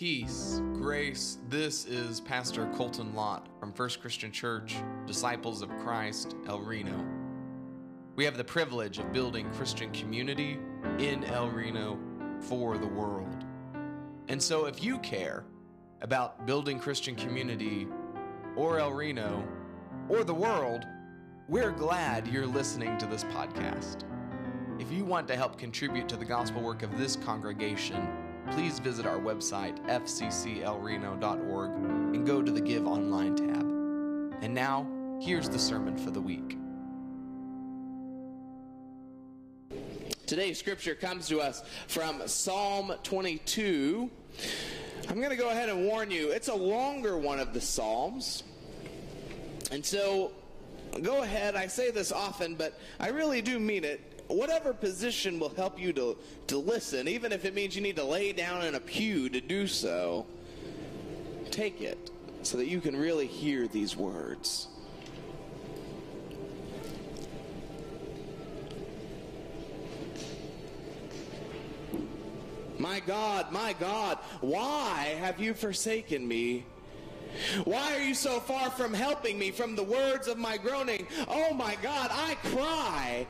Peace, grace. This is Pastor Colton Lott from First Christian Church, Disciples of Christ, El Reno. We have the privilege of building Christian community in El Reno for the world. And so, if you care about building Christian community or El Reno or the world, we're glad you're listening to this podcast. If you want to help contribute to the gospel work of this congregation, please visit our website, fcclreno.org, and go to the Give Online tab. And now, here's the sermon for the week. Today's scripture comes to us from Psalm 22. I'm going to go ahead and warn you, it's a longer one of the Psalms. And so, go ahead. I say this often, but I really do mean it whatever position will help you to, to listen, even if it means you need to lay down in a pew to do so, take it so that you can really hear these words. My God, my God, why have you forsaken me? Why are you so far from helping me from the words of my groaning? Oh my God, I cry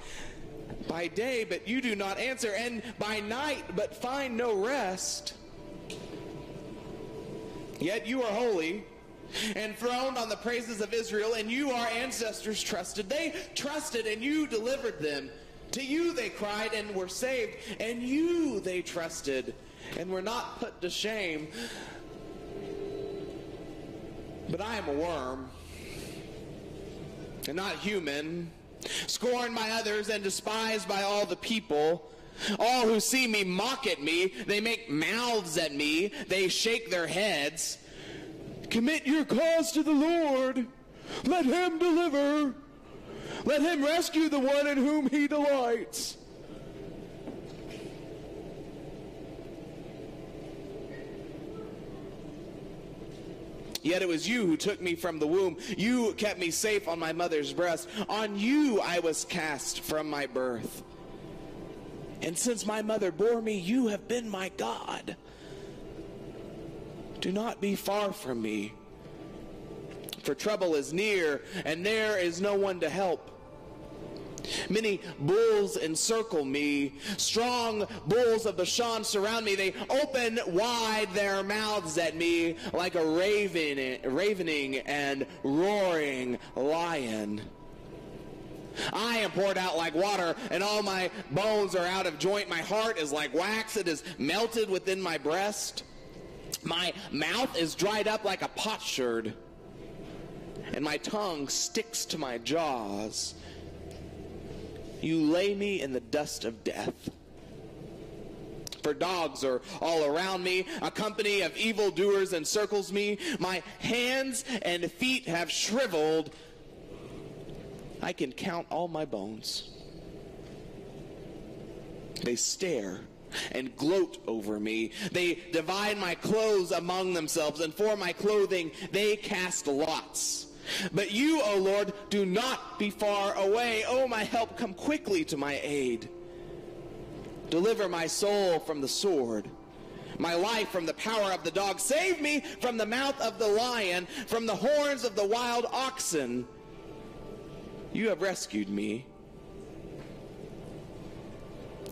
by day, but you do not answer, and by night, but find no rest. Yet you are holy, enthroned on the praises of Israel, and you, our ancestors, trusted. They trusted, and you delivered them. To you they cried and were saved, and you they trusted and were not put to shame. But I am a worm, and not human scorned by others and despised by all the people. All who see me mock at me. They make mouths at me. They shake their heads. Commit your cause to the Lord. Let him deliver. Let him rescue the one in whom he delights. Yet it was you who took me from the womb. You kept me safe on my mother's breast. On you I was cast from my birth. And since my mother bore me, you have been my God. Do not be far from me, for trouble is near, and there is no one to help. Many bulls encircle me. Strong bulls of Bashan surround me. They open wide their mouths at me like a raven, ravening and roaring lion. I am poured out like water, and all my bones are out of joint. My heart is like wax, it is melted within my breast. My mouth is dried up like a potsherd, and my tongue sticks to my jaws. You lay me in the dust of death. For dogs are all around me. A company of evildoers encircles me. My hands and feet have shriveled. I can count all my bones. They stare and gloat over me. They divide my clothes among themselves, and for my clothing they cast lots. But you, O Lord, do not be far away. O my help, come quickly to my aid. Deliver my soul from the sword, my life from the power of the dog. Save me from the mouth of the lion, from the horns of the wild oxen. You have rescued me.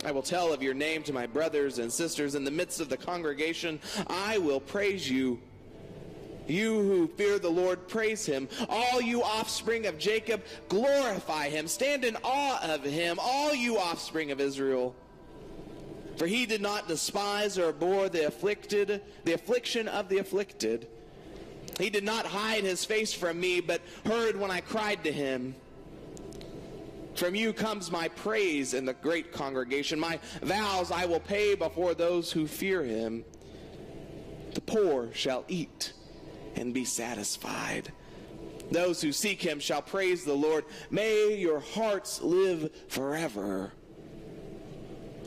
I will tell of your name to my brothers and sisters in the midst of the congregation. I will praise you. You who fear the Lord, praise him. All you offspring of Jacob, glorify him. Stand in awe of him, all you offspring of Israel. For he did not despise or abhor the afflicted, the affliction of the afflicted. He did not hide his face from me, but heard when I cried to him. From you comes my praise in the great congregation. My vows I will pay before those who fear him. The poor shall eat and be satisfied. Those who seek him shall praise the Lord. May your hearts live forever.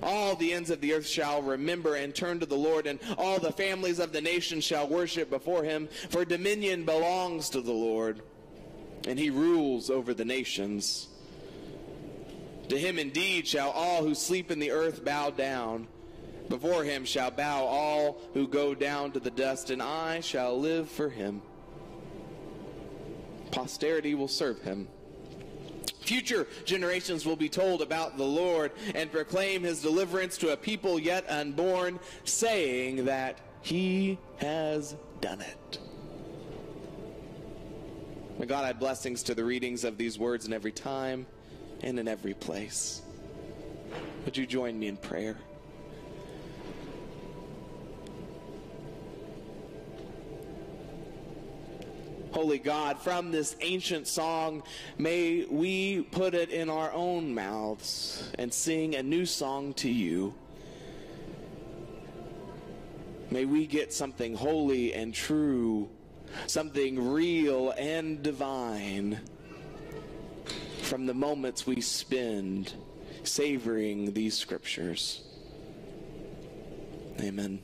All the ends of the earth shall remember and turn to the Lord, and all the families of the nations shall worship before him. For dominion belongs to the Lord, and he rules over the nations. To him indeed shall all who sleep in the earth bow down Before him shall bow all who go down to the dust, and I shall live for him. Posterity will serve him. Future generations will be told about the Lord and proclaim his deliverance to a people yet unborn, saying that he has done it. May God add blessings to the readings of these words in every time and in every place. Would you join me in prayer? Holy God, from this ancient song, may we put it in our own mouths and sing a new song to you. May we get something holy and true, something real and divine from the moments we spend savoring these scriptures. Amen.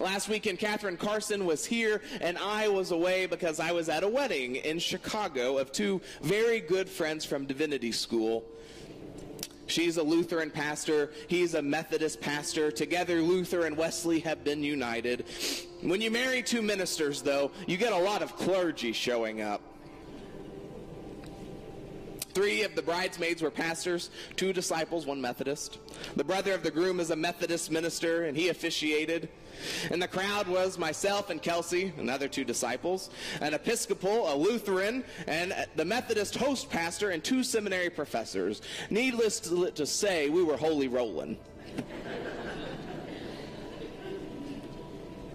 Last weekend, Catherine Carson was here, and I was away because I was at a wedding in Chicago of two very good friends from Divinity School. She's a Lutheran pastor. He's a Methodist pastor. Together, Luther and Wesley have been united. When you marry two ministers, though, you get a lot of clergy showing up. Three of the bridesmaids were pastors, two disciples, one Methodist. The brother of the groom is a Methodist minister, and he officiated. And the crowd was myself and Kelsey, another two disciples, an Episcopal, a Lutheran, and the Methodist host pastor, and two seminary professors. Needless to, say, we were holy rolling.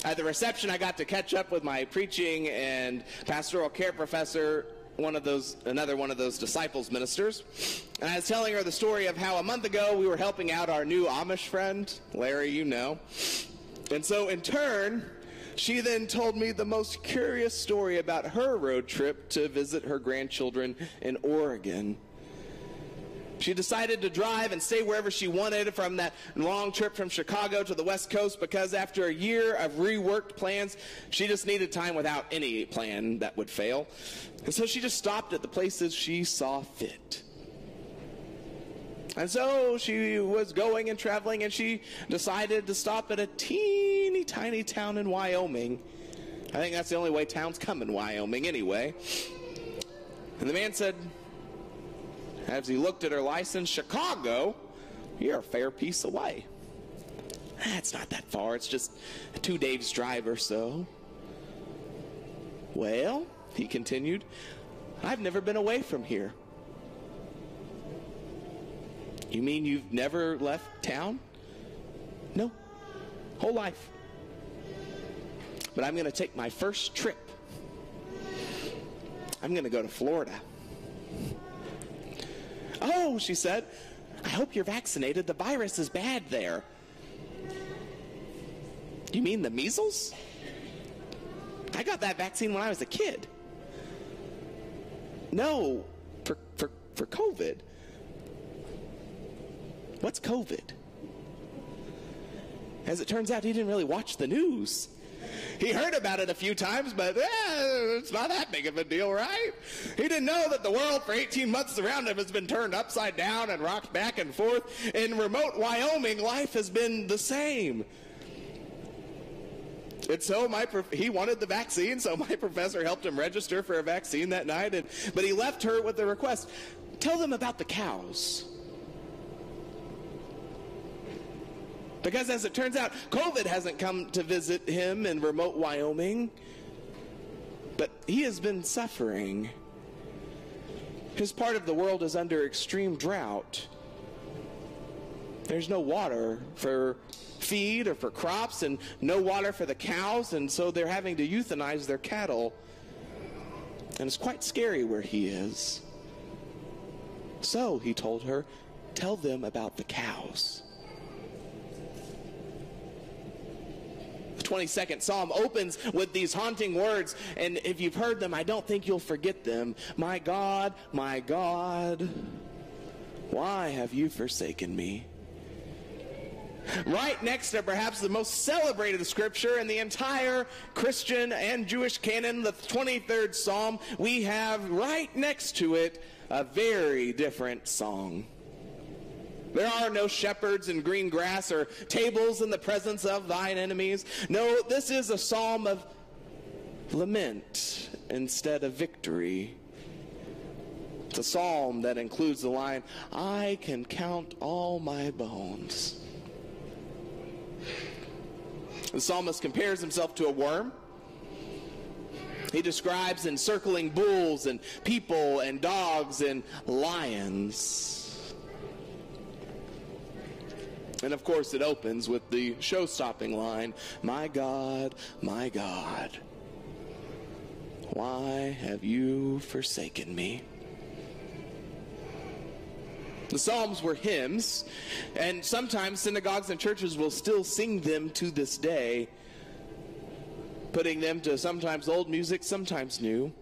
At the reception, I got to catch up with my preaching and pastoral care professor, one of those another one of those disciples ministers. And i was telling her the story of how a month ago we were helping out our new amish friend larry you know. And so in turn she then told me the most curious story about her road trip to visit her grandchildren in oregon she decided to drive and stay wherever she wanted from that long trip from Chicago to the West Coast because after a year of reworked plans, she just needed time without any plan that would fail. And so she just stopped at the places she saw fit. And so she was going and traveling, and she decided to stop at a teeny tiny town in Wyoming. I think that's the only way towns come in Wyoming, anyway. And the man said, as he looked at her license, Chicago, you're a fair piece away. That's not that far. It's just two days' drive or so. Well, he continued, I've never been away from here. You mean you've never left town? No. Whole life. But I'm going to take my first trip. I'm going to go to Florida. Oh, she said, I hope you're vaccinated. The virus is bad there. You mean the measles? I got that vaccine when I was a kid. No, for, for, for COVID. What's COVID? As it turns out, he didn't really watch the news. He heard about it a few times, but eh, it's not that big of a deal, right? He didn't know that the world for 18 months around him has been turned upside down and rocked back and forth. In remote Wyoming, life has been the same. And so my he wanted the vaccine, so my professor helped him register for a vaccine that night. And, but he left her with the request: tell them about the cows. Because as it turns out, COVID hasn't come to visit him in remote Wyoming, but he has been suffering. His part of the world is under extreme drought. There's no water for feed or for crops, and no water for the cows, and so they're having to euthanize their cattle. And it's quite scary where he is. So, he told her, tell them about the cows. 22nd Psalm opens with these haunting words, and if you've heard them, I don't think you'll forget them. My God, my God, why have you forsaken me? Right next to perhaps the most celebrated scripture in the entire Christian and Jewish canon, the 23rd Psalm, we have right next to it a very different song. There are no shepherds in green grass or tables in the presence of thine enemies. No, this is a psalm of lament instead of victory. It's a psalm that includes the line, I can count all my bones. The psalmist compares himself to a worm. He describes encircling bulls and people and dogs and lions. And of course, it opens with the show stopping line My God, my God, why have you forsaken me? The Psalms were hymns, and sometimes synagogues and churches will still sing them to this day, putting them to sometimes old music, sometimes new.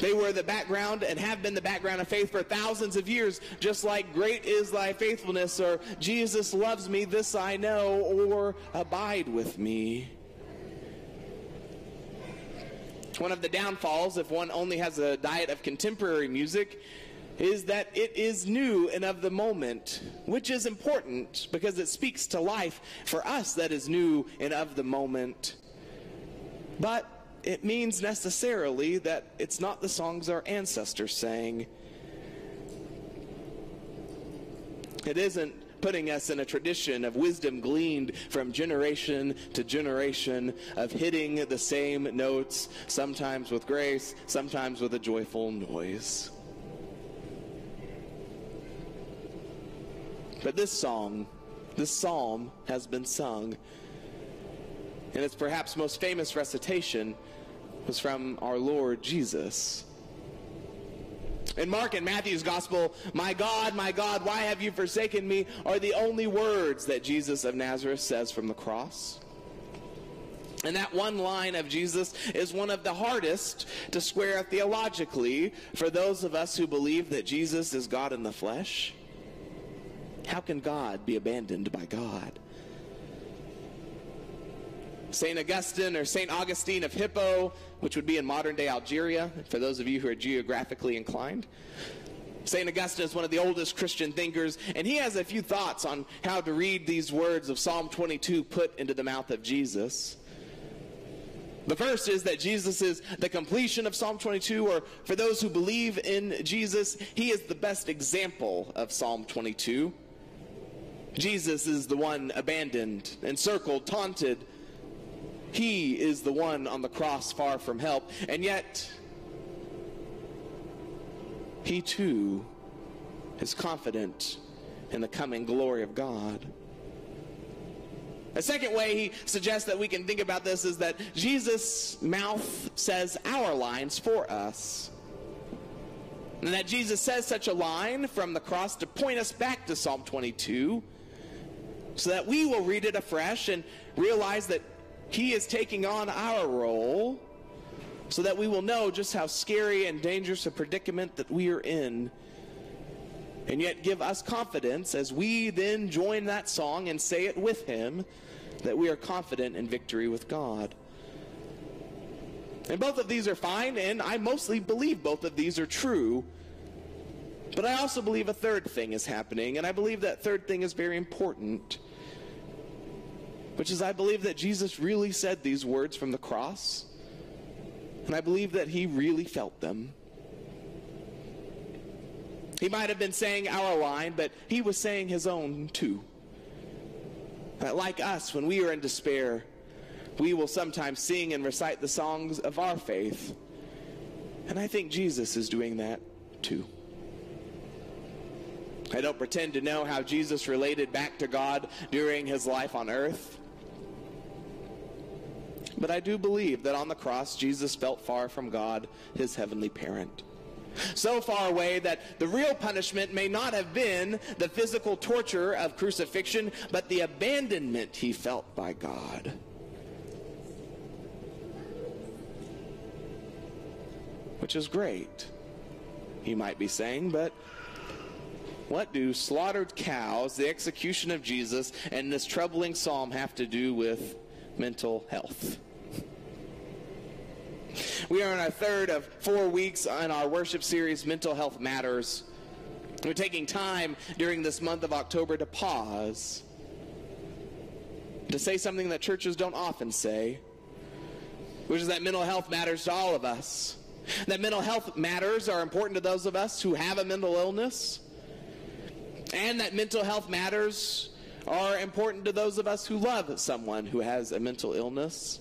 They were the background and have been the background of faith for thousands of years, just like Great is Thy Faithfulness, or Jesus loves me, this I know, or Abide with me. One of the downfalls, if one only has a diet of contemporary music, is that it is new and of the moment, which is important because it speaks to life for us that is new and of the moment. But it means necessarily that it's not the songs our ancestors sang. It isn't putting us in a tradition of wisdom gleaned from generation to generation of hitting the same notes, sometimes with grace, sometimes with a joyful noise. But this song, this psalm has been sung. And its perhaps most famous recitation was from our Lord Jesus. In Mark and Matthew's gospel, My God, my God, why have you forsaken me? are the only words that Jesus of Nazareth says from the cross. And that one line of Jesus is one of the hardest to square theologically for those of us who believe that Jesus is God in the flesh. How can God be abandoned by God? St. Augustine or St. Augustine of Hippo, which would be in modern day Algeria, for those of you who are geographically inclined. St. Augustine is one of the oldest Christian thinkers, and he has a few thoughts on how to read these words of Psalm 22 put into the mouth of Jesus. The first is that Jesus is the completion of Psalm 22, or for those who believe in Jesus, he is the best example of Psalm 22. Jesus is the one abandoned, encircled, taunted. He is the one on the cross far from help. And yet, he too is confident in the coming glory of God. A second way he suggests that we can think about this is that Jesus' mouth says our lines for us. And that Jesus says such a line from the cross to point us back to Psalm 22 so that we will read it afresh and realize that He is taking on our role so that we will know just how scary and dangerous a predicament that we are in. And yet give us confidence as we then join that song and say it with Him that we are confident in victory with God. And both of these are fine, and I mostly believe both of these are true. But I also believe a third thing is happening, and I believe that third thing is very important which is I believe that Jesus really said these words from the cross, and I believe that he really felt them. He might have been saying our line, but he was saying his own too. That like us, when we are in despair, we will sometimes sing and recite the songs of our faith. And I think Jesus is doing that too. I don't pretend to know how Jesus related back to God during his life on earth. But I do believe that on the cross, Jesus felt far from God, his heavenly parent. So far away that the real punishment may not have been the physical torture of crucifixion, but the abandonment he felt by God. Which is great, you might be saying, but what do slaughtered cows, the execution of Jesus, and this troubling psalm have to do with mental health? We are in our third of four weeks on our worship series, Mental Health Matters. We're taking time during this month of October to pause, to say something that churches don't often say, which is that mental health matters to all of us. That mental health matters are important to those of us who have a mental illness, and that mental health matters are important to those of us who love someone who has a mental illness.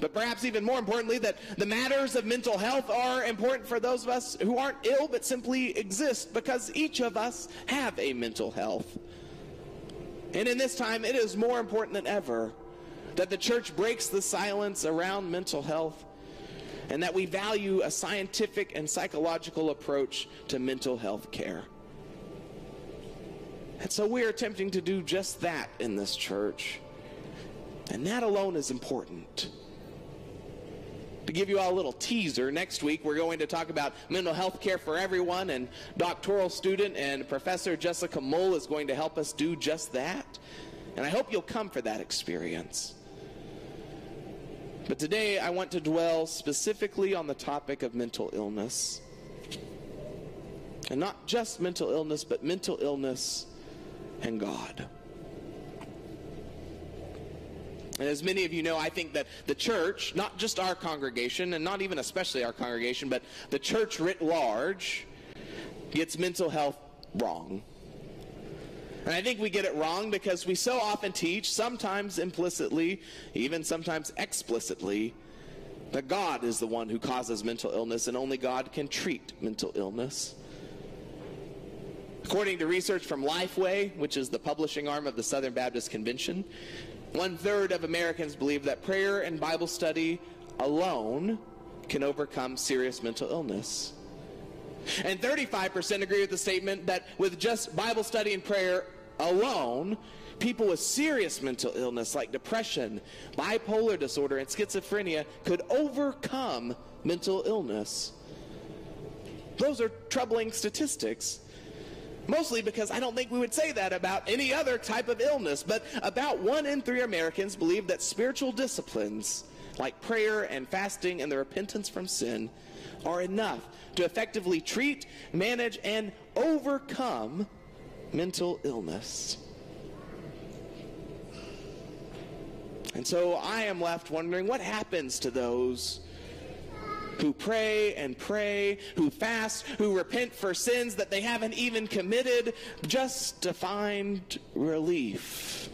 But perhaps even more importantly, that the matters of mental health are important for those of us who aren't ill but simply exist because each of us have a mental health. And in this time, it is more important than ever that the church breaks the silence around mental health and that we value a scientific and psychological approach to mental health care. And so we're attempting to do just that in this church. And that alone is important. To give you all a little teaser, next week we're going to talk about mental health care for everyone, and doctoral student and Professor Jessica Mull is going to help us do just that. And I hope you'll come for that experience. But today I want to dwell specifically on the topic of mental illness. And not just mental illness, but mental illness and God. And as many of you know, I think that the church, not just our congregation, and not even especially our congregation, but the church writ large, gets mental health wrong. And I think we get it wrong because we so often teach, sometimes implicitly, even sometimes explicitly, that God is the one who causes mental illness and only God can treat mental illness. According to research from Lifeway, which is the publishing arm of the Southern Baptist Convention, one third of Americans believe that prayer and Bible study alone can overcome serious mental illness. And 35% agree with the statement that with just Bible study and prayer alone, people with serious mental illness like depression, bipolar disorder, and schizophrenia could overcome mental illness. Those are troubling statistics. Mostly because I don't think we would say that about any other type of illness, but about one in three Americans believe that spiritual disciplines like prayer and fasting and the repentance from sin are enough to effectively treat, manage, and overcome mental illness. And so I am left wondering what happens to those who pray and pray, who fast, who repent for sins that they haven't even committed just to find relief.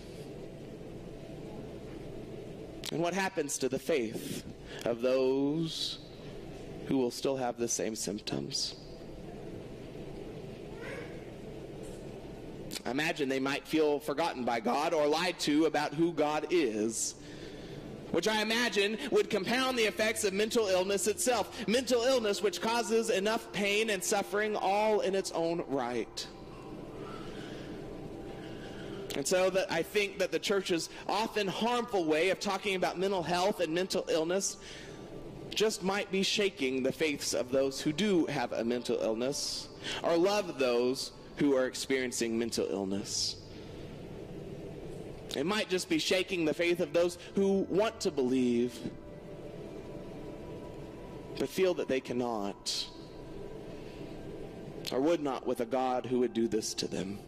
And what happens to the faith of those who will still have the same symptoms? I imagine they might feel forgotten by God or lied to about who God is which I imagine would compound the effects of mental illness itself. Mental illness which causes enough pain and suffering all in its own right. And so that I think that the church's often harmful way of talking about mental health and mental illness just might be shaking the faiths of those who do have a mental illness or love those who are experiencing mental illness. It might just be shaking the faith of those who want to believe, but feel that they cannot, or would not with a God who would do this to them.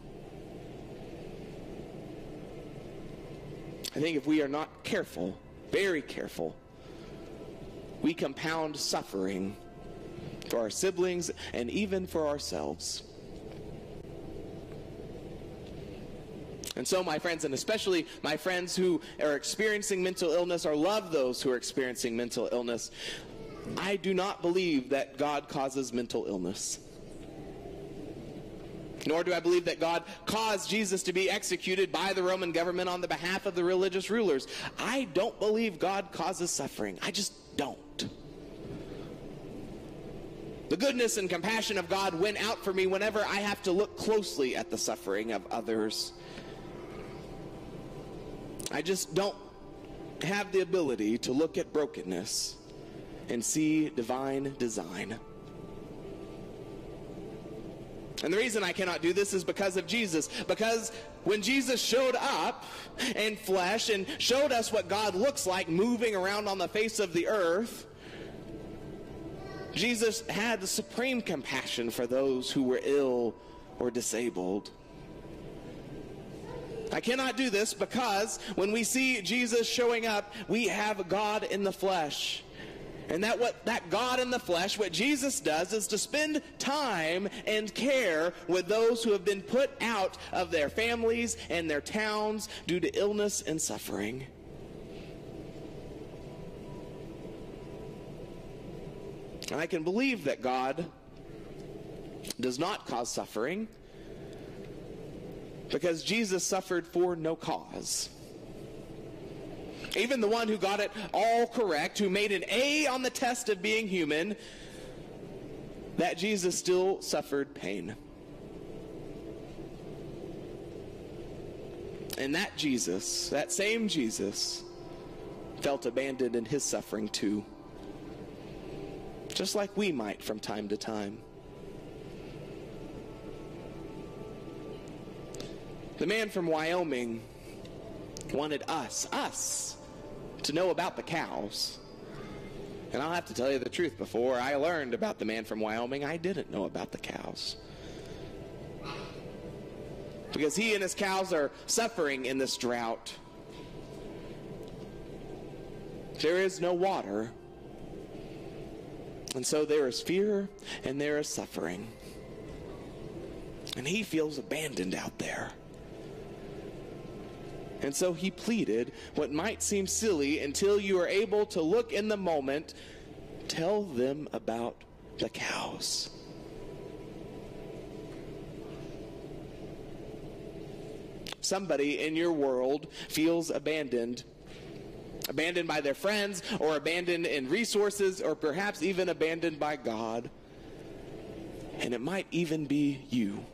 I think if we are not careful, very careful, we compound suffering for our siblings and even for ourselves. And so, my friends, and especially my friends who are experiencing mental illness or love those who are experiencing mental illness, I do not believe that God causes mental illness. Nor do I believe that God caused Jesus to be executed by the Roman government on the behalf of the religious rulers. I don't believe God causes suffering. I just don't. The goodness and compassion of God went out for me whenever I have to look closely at the suffering of others. I just don't have the ability to look at brokenness and see divine design. And the reason I cannot do this is because of Jesus. Because when Jesus showed up in flesh and showed us what God looks like moving around on the face of the earth, Jesus had the supreme compassion for those who were ill or disabled. I cannot do this because when we see Jesus showing up, we have God in the flesh. And that what that God in the flesh, what Jesus does is to spend time and care with those who have been put out of their families and their towns due to illness and suffering. And I can believe that God does not cause suffering because Jesus suffered for no cause. Even the one who got it all correct, who made an A on the test of being human, that Jesus still suffered pain. And that Jesus, that same Jesus, felt abandoned in his suffering too. Just like we might from time to time. The man from Wyoming wanted us, us, to know about the cows. And I'll have to tell you the truth, before I learned about the man from Wyoming, I didn't know about the cows. Because he and his cows are suffering in this drought. There is no water. And so there is fear and there is suffering. And he feels abandoned out there. And so he pleaded what might seem silly until you are able to look in the moment, tell them about the cows. Somebody in your world feels abandoned. Abandoned by their friends, or abandoned in resources, or perhaps even abandoned by God. And it might even be you.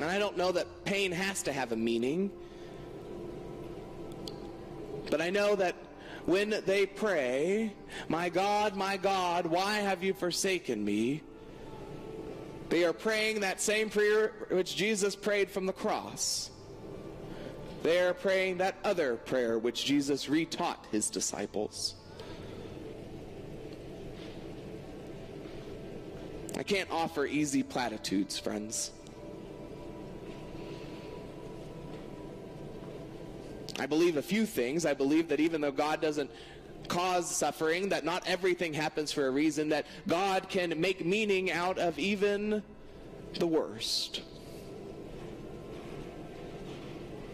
And I don't know that pain has to have a meaning. But I know that when they pray, My God, my God, why have you forsaken me? They are praying that same prayer which Jesus prayed from the cross. They are praying that other prayer which Jesus retaught his disciples. I can't offer easy platitudes, friends. I believe a few things. I believe that even though God doesn't cause suffering, that not everything happens for a reason, that God can make meaning out of even the worst.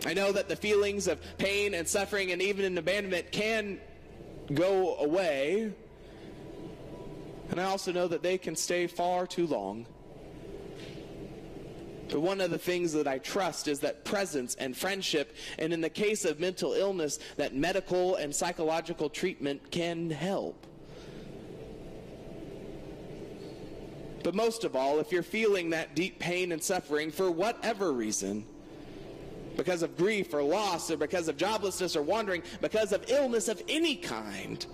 I know that the feelings of pain and suffering and even an abandonment can go away. And I also know that they can stay far too long. But one of the things that I trust is that presence and friendship, and in the case of mental illness, that medical and psychological treatment can help. But most of all, if you're feeling that deep pain and suffering for whatever reason, because of grief or loss, or because of joblessness or wandering, because of illness of any kind,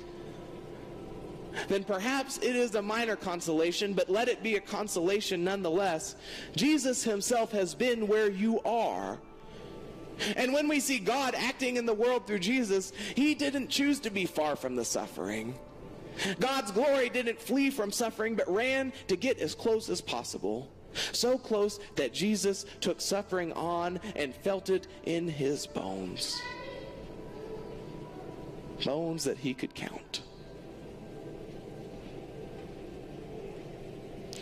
then perhaps it is a minor consolation, but let it be a consolation nonetheless. Jesus himself has been where you are. And when we see God acting in the world through Jesus, he didn't choose to be far from the suffering. God's glory didn't flee from suffering, but ran to get as close as possible. So close that Jesus took suffering on and felt it in his bones. Bones that he could count.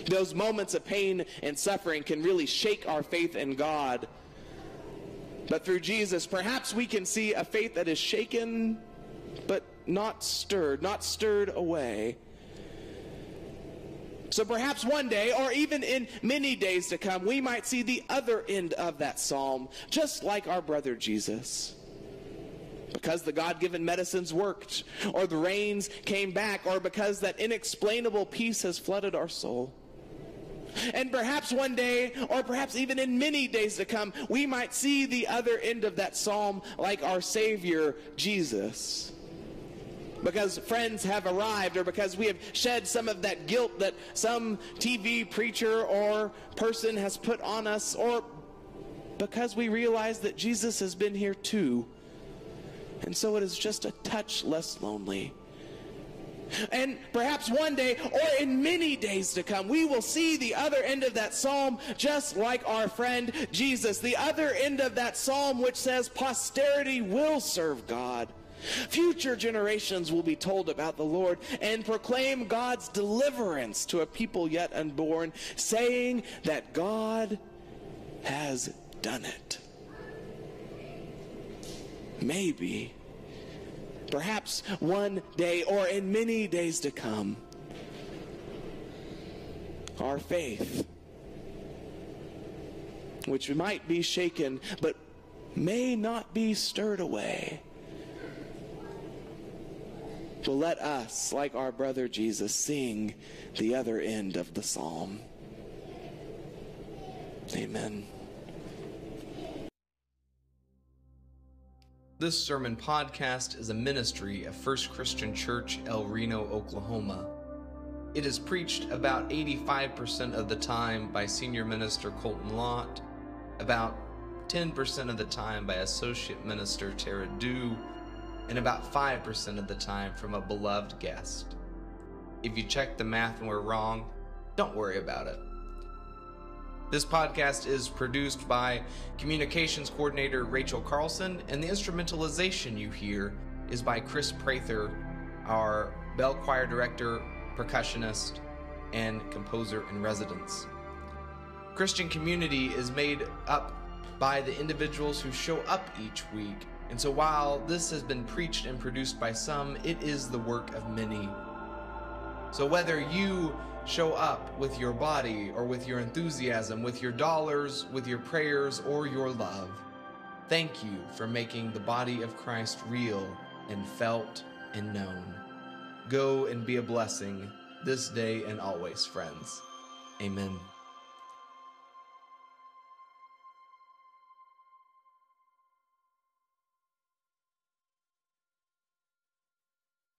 Those moments of pain and suffering can really shake our faith in God. But through Jesus, perhaps we can see a faith that is shaken but not stirred, not stirred away. So perhaps one day, or even in many days to come, we might see the other end of that psalm, just like our brother Jesus. Because the God given medicines worked, or the rains came back, or because that inexplainable peace has flooded our soul. And perhaps one day, or perhaps even in many days to come, we might see the other end of that psalm like our Savior, Jesus. Because friends have arrived, or because we have shed some of that guilt that some TV preacher or person has put on us, or because we realize that Jesus has been here too. And so it is just a touch less lonely. And perhaps one day, or in many days to come, we will see the other end of that psalm just like our friend Jesus. The other end of that psalm, which says, Posterity will serve God. Future generations will be told about the Lord and proclaim God's deliverance to a people yet unborn, saying that God has done it. Maybe, perhaps one day or in many days to come, our faith, which might be shaken but may not be stirred away, will let us, like our brother Jesus, sing the other end of the psalm. Amen. This sermon podcast is a ministry of First Christian Church, El Reno, Oklahoma. It is preached about 85% of the time by Senior Minister Colton Lott, about 10% of the time by Associate Minister Tara Dew, and about 5% of the time from a beloved guest. If you check the math and we're wrong, don't worry about it. This podcast is produced by Communications Coordinator Rachel Carlson, and the instrumentalization you hear is by Chris Prather, our bell choir director, percussionist, and composer in residence. Christian community is made up by the individuals who show up each week, and so while this has been preached and produced by some, it is the work of many. So whether you show up with your body or with your enthusiasm, with your dollars, with your prayers, or your love. Thank you for making the body of Christ real and felt and known. Go and be a blessing this day and always, friends. Amen.